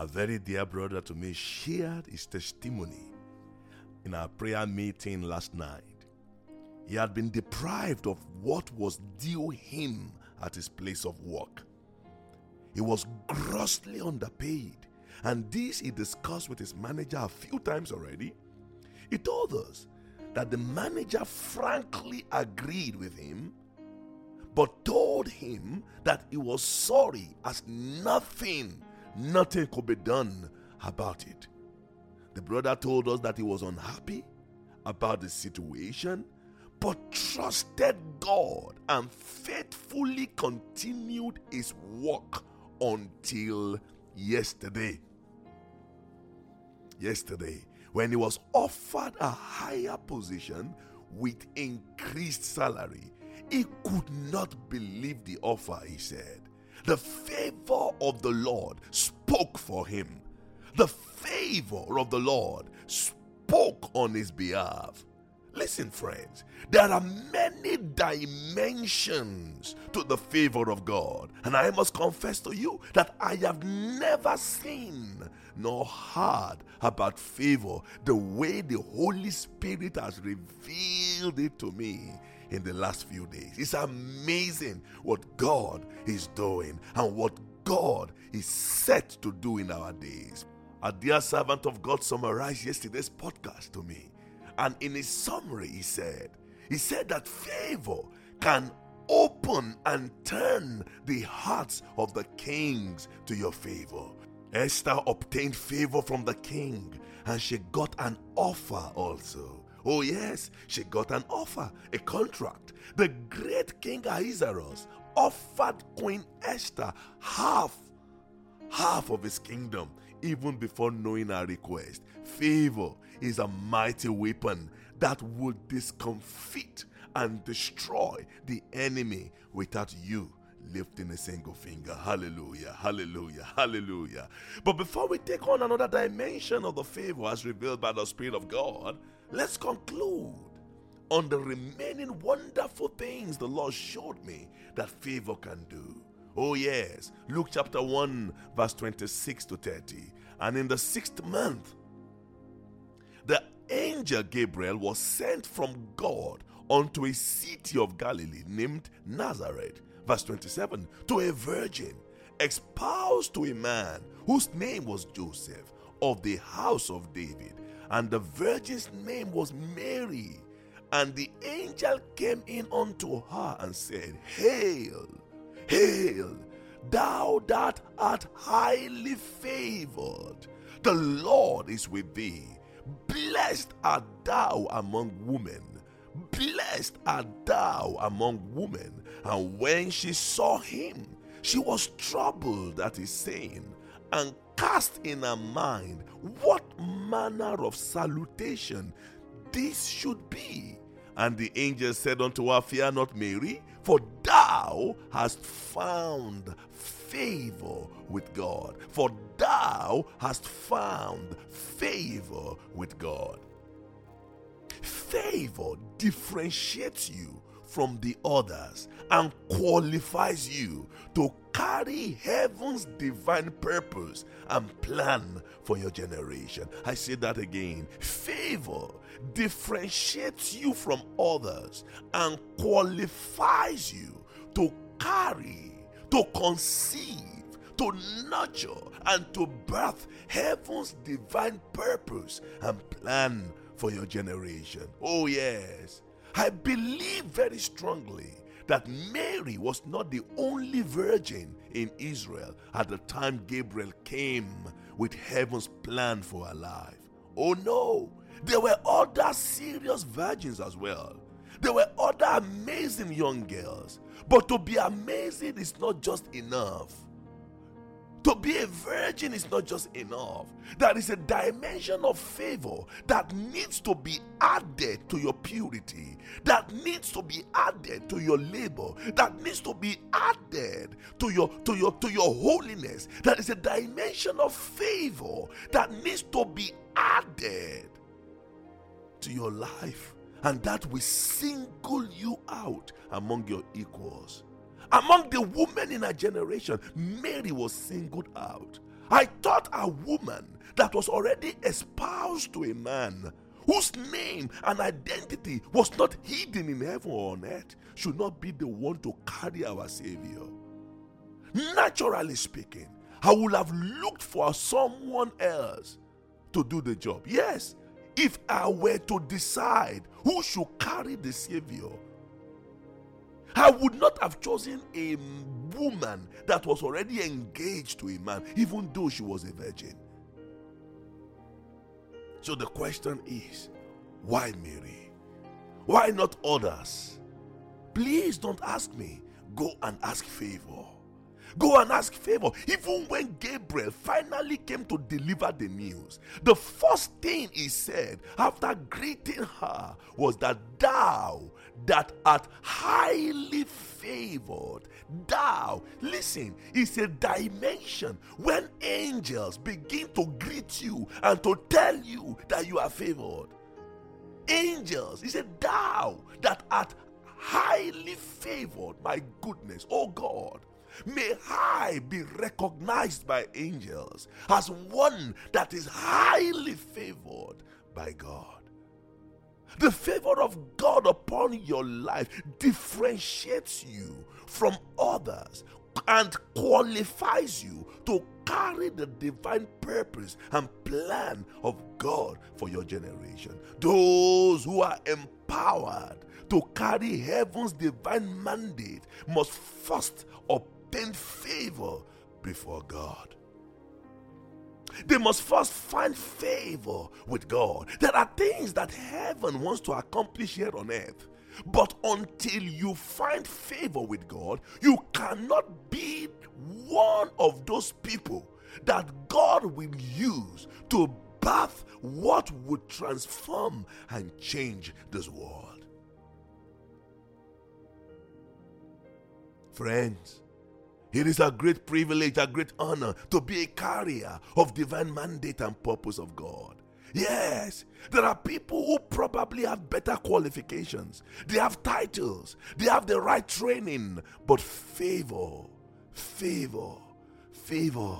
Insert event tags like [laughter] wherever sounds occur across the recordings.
A very dear brother to me shared his testimony in our prayer meeting last night. He had been deprived of what was due him at his place of work. He was grossly underpaid, and this he discussed with his manager a few times already. He told us that the manager frankly agreed with him, but told him that he was sorry as nothing, nothing could be done about it. The brother told us that he was unhappy about the situation, but trusted God and faithfully continued his work until yesterday. Yesterday, when he was offered a higher position with increased salary, he could not believe the offer, he said. The favor of the Lord spoke for him. The favor of the Lord spoke on his behalf. Listen, friends, there are many dimensions to the favor of God. And I must confess to you that I have never seen nor heard about favor the way the Holy Spirit has revealed it to me in the last few days. It's amazing what God is doing and what God is set to do in our days. A dear servant of God summarized yesterday's podcast to me. And in his summary, he said, he said that favor can open and turn the hearts of the kings to your favor. Esther obtained favor from the king and she got an offer also. Oh, yes, she got an offer, a contract. The great King Ahasuerus offered Queen Esther half, half of his kingdom, even before knowing her request. Favor is a mighty weapon that would discomfit and destroy the enemy without you lifting a single finger. Hallelujah, hallelujah, hallelujah. But before we take on another dimension of the favor as revealed by the Spirit of God, let's conclude on the remaining wonderful things the Lord showed me that favor can do. Oh, yes. Luke chapter 1, verse 26 to 30. And in the sixth month, the angel Gabriel was sent from God unto a city of Galilee named Nazareth, verse 27, to a virgin espoused to a man whose name was Joseph of the house of David, and the virgin's name was Mary. And the angel came in unto her and said, Hail, hail, thou that art highly favored, the Lord is with thee. Blessed art thou among women. Blessed art thou among women. And when she saw him, she was troubled at his saying, and cast in her mind what manner of salutation this should be. And the angel said unto her, Fear not, Mary, for thou hast found favor with God. For thou hast found favor with God. Favor differentiates you from the others and qualifies you to carry heaven's divine purpose and plan for your generation. I say that again. Favor differentiates you from others and qualifies you to carry, to conceive, to nurture, and to birth heaven's divine purpose and plan for your generation. Oh, yes. I believe very strongly that Mary was not the only virgin in Israel at the time Gabriel came with heaven's plan for her life. Oh no, there were other serious virgins as well. There were other amazing young girls. But to be amazing is not just enough. To be a virgin is not just enough. There is a dimension of favor that needs to be added to your purity, that needs to be added to your labor, that needs to be added to your to your to your holiness. There is a dimension of favor that needs to be added to your life, and that will single you out among your equals. Among the women in her generation, Mary was singled out. I thought a woman that was already espoused to a man whose name and identity was not hidden in heaven or on earth should not be the one to carry our Savior. Naturally speaking, I would have looked for someone else to do the job. Yes, if I were to decide who should carry the Savior, I would not have chosen a woman that was already engaged to a man, even though she was a virgin. So the question is why Mary? Why not others? Please don't ask me. Go and ask favor. Go and ask favor. Even when Gabriel finally came to deliver the news, the first thing he said after greeting her was that thou that art highly favored, thou, listen, is a dimension when angels begin to greet you and to tell you that you are favored. Angels, he said, thou that art highly favored, my goodness, oh God May I be recognized by angels as one that is highly favored by God. The favor of God upon your life differentiates you from others and qualifies you to carry the divine purpose and plan of God for your generation. Those who are empowered to carry heaven's divine mandate must first obtain favor before God. They must first find favor with God. There are things that heaven wants to accomplish here on earth. But until you find favor with God, you cannot be one of those people that God will use to birth what would transform and change this world. Friends, it is a great privilege, a great honor to be a carrier of divine mandate and purpose of God. Yes, there are people who probably have better qualifications, they have titles, they have the right training, but favor, favor, favor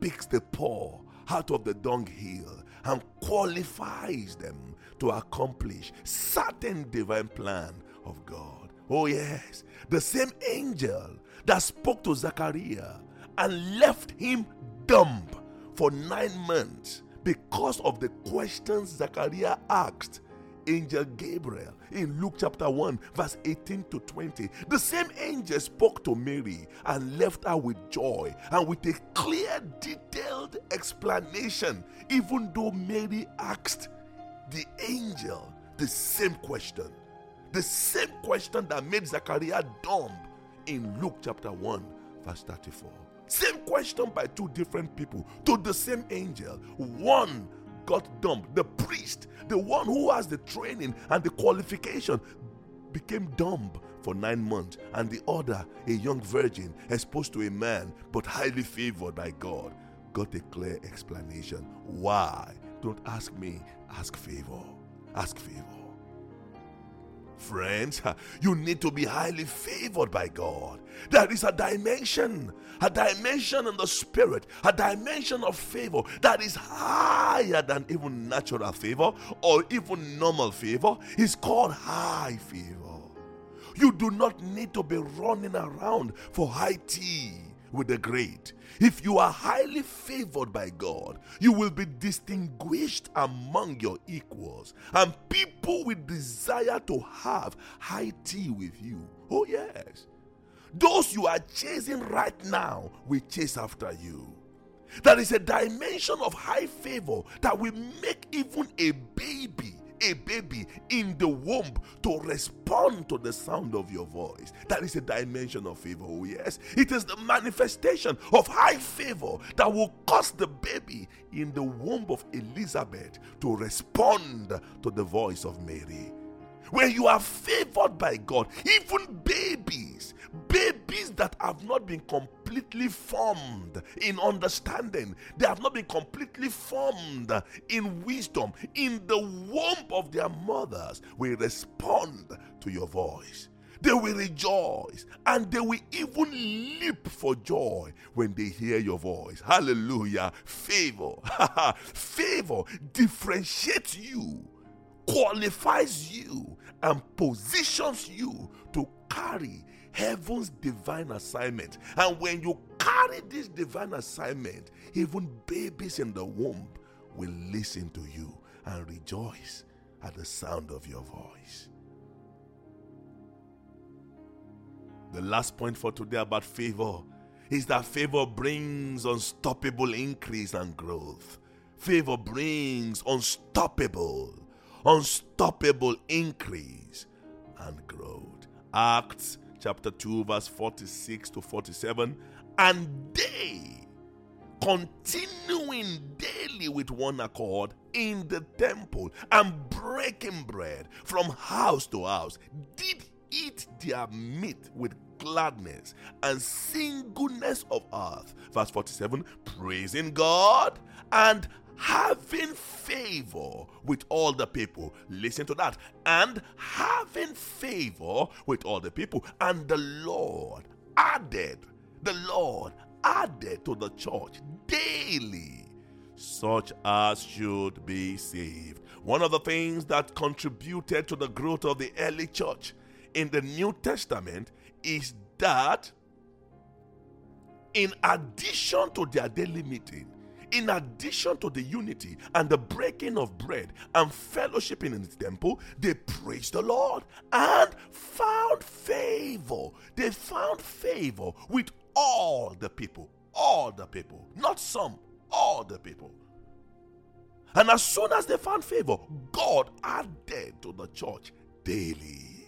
picks the poor out of the dunghill and qualifies them to accomplish certain divine plan of God. Oh, yes, the same angel that spoke to Zachariah and left him dumb for nine months because of the questions Zachariah asked angel Gabriel in Luke chapter 1, verse 18 to 20. The same angel spoke to Mary and left her with joy and with a clear, detailed explanation, even though Mary asked the angel the same question. The same question that made Zachariah dumb in Luke chapter 1, verse 34. Same question by two different people to the same angel. One got dumped. The priest, the one who has the training and the qualification, became dumb for nine months, and the other, a young virgin, exposed to a man but highly favored by God, got a clear explanation. Why? Don't ask me, ask favor. Ask favor. Friends, you need to be highly favored by God. There is a dimension, a dimension in the spirit, a dimension of favor that is higher than even natural favor or even normal favor. It's called high favor. You do not need to be running around for high tea with the great. If you are highly favored by God, you will be distinguished among your equals, and people will desire to have high tea with you. Oh, yes. Those you are chasing right now will chase after you. There is a dimension of high favor that will make even a baby a baby in the womb to respond to the sound of your voice. That is a dimension of favor. Oh, yes. It is the manifestation of high favor that will cause the baby in the womb of Elizabeth to respond to the voice of Mary. When you are favored by God, even babies, babies that have not been completely formed in understanding, they have not been completely formed in wisdom, in the womb of their mothers, will respond to your voice. They will rejoice and they will even leap for joy when they hear your voice. Hallelujah. Favor. [laughs] Favor differentiates you, qualifies you, and positions you to carry heaven's divine assignment. And when you carry this divine assignment, even babies in the womb will listen to you and rejoice at the sound of your voice. The last point for today about favor is that favor brings unstoppable increase and growth. Favor brings unstoppable, unstoppable increase and growth. Acts chapter 2, verse 46 to 47. And they, continuing daily with one accord in the temple and breaking bread from house to house, did eat their meat with gladness and singleness of earth. Verse 47 praising God and having favor with all the people. Listen to that. And having favor with all the people. And the Lord added, the Lord added to the church daily such as should be saved. One of the things that contributed to the growth of the early church in the New Testament is that in addition to their daily meeting, in addition to the unity and the breaking of bread and fellowshipping in the temple, they praised the Lord and found favor. They found favor with all the people. All the people. Not some, all the people. And as soon as they found favor, God added to the church daily,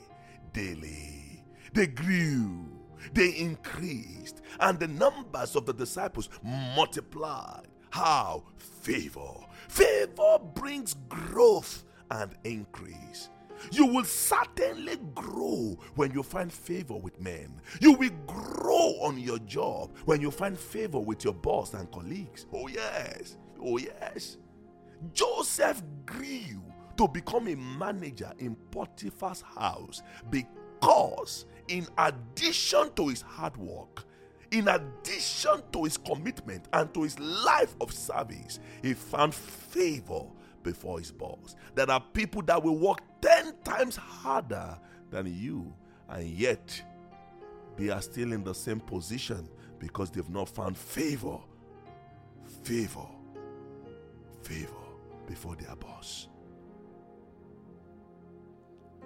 daily. They grew, they increased, and the numbers of the disciples multiplied. How? Favor. Favor brings growth and increase. You will certainly grow when you find favor with men. You will grow on your job when you find favor with your boss and colleagues. Oh, yes. Oh, yes. Joseph grew to become a manager in Potiphar's house because, in addition to his hard work, in addition to his commitment and to his life of service, he found favor before his boss. There are people that will work 10 times harder than you, and yet they are still in the same position because they've not found favor, favor, favor before their boss.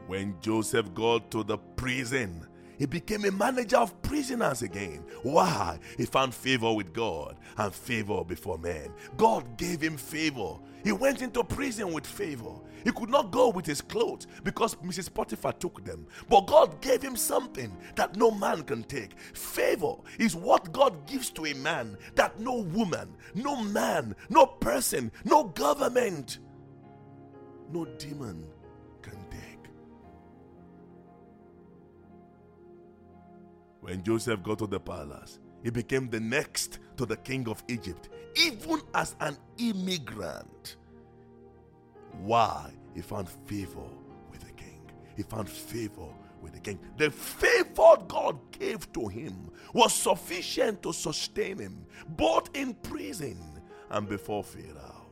When Joseph got to the prison, he became a manager of prisoners again. Why? He found favor with God and favor before men. God gave him favor. He went into prison with favor. He could not go with his clothes because Mrs. Potiphar took them. But God gave him something that no man can take. Favor is what God gives to a man that no woman, no man, no person, no government, no demon When Joseph got to the palace, he became the next to the king of Egypt, even as an immigrant. Why? He found favor with the king. He found favor with the king. The favor God gave to him was sufficient to sustain him, both in prison and before Pharaoh.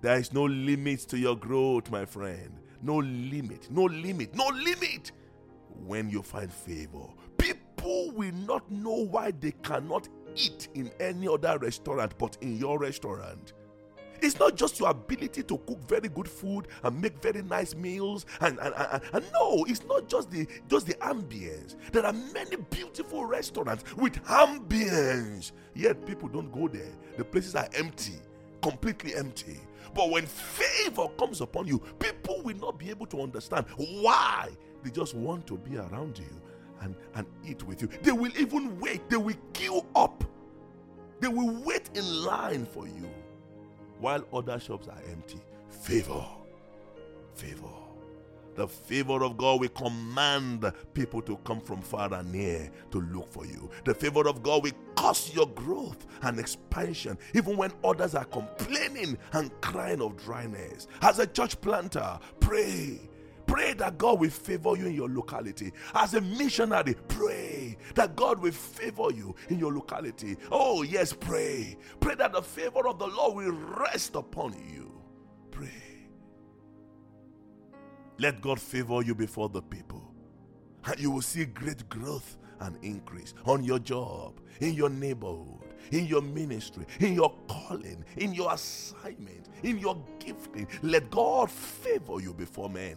There is no limit to your growth, my friend. No limit, no limit, no limit when you find favor people will not know why they cannot eat in any other restaurant but in your restaurant. It's not just your ability to cook very good food and make very nice meals, and, and, and, and, no, it's not just the just the ambience. There are many beautiful restaurants with ambience, yet people don't go there. The places are empty, completely empty. But when favor comes upon you, people will not be able to understand why. They just want to be around you and, and eat with you. They will even wait, they will queue up, they will wait in line for you while other shops are empty. Favor, favor. The favor of God will command people to come from far and near to look for you. The favor of God will cause your growth and expansion, even when others are complaining and crying of dryness. As a church planter, pray Pray that God will favor you in your locality. As a missionary, pray that God will favor you in your locality. Oh, yes, pray. Pray that the favor of the Lord will rest upon you. Pray. Let God favor you before the people. And you will see great growth and increase on your job, in your neighborhood, in your ministry, in your calling, in your assignment, in your gifting. Let God favor you before men.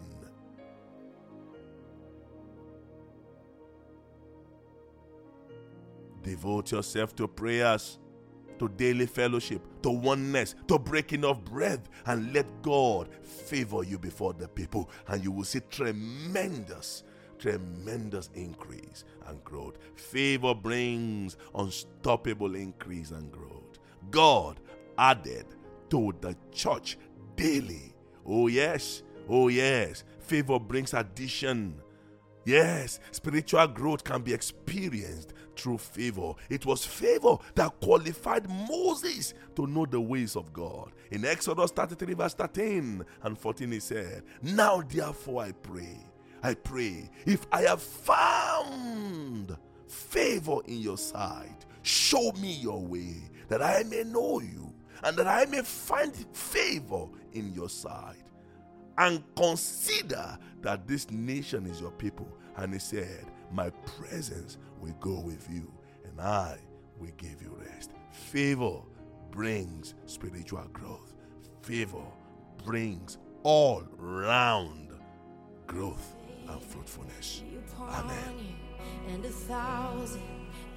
Devote yourself to prayers, to daily fellowship, to oneness, to breaking of bread, and let God favor you before the people, and you will see tremendous tremendous increase and growth. Favor brings unstoppable increase and growth. God added to the church daily. Oh, yes. Oh, yes. Favor brings addition. Yes, spiritual growth can be experienced through favor. It was favor that qualified Moses to know the ways of God. In Exodus 33, verse 13 and 14, he said, Now therefore I pray, I pray, if I have found favor in your sight, show me your way, that I may know you, and that I may find favor in your sight and consider that this nation is your people. And he said, My presence will go with you, and I will give you rest. Favor brings spiritual growth, favor brings all round growth and fruitfulness. Amen. And a thousand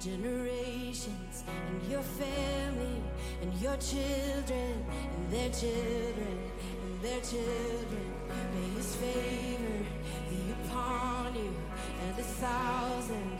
generations, and your family, and your children, and their children and their children. May his favor be upon you and a thousand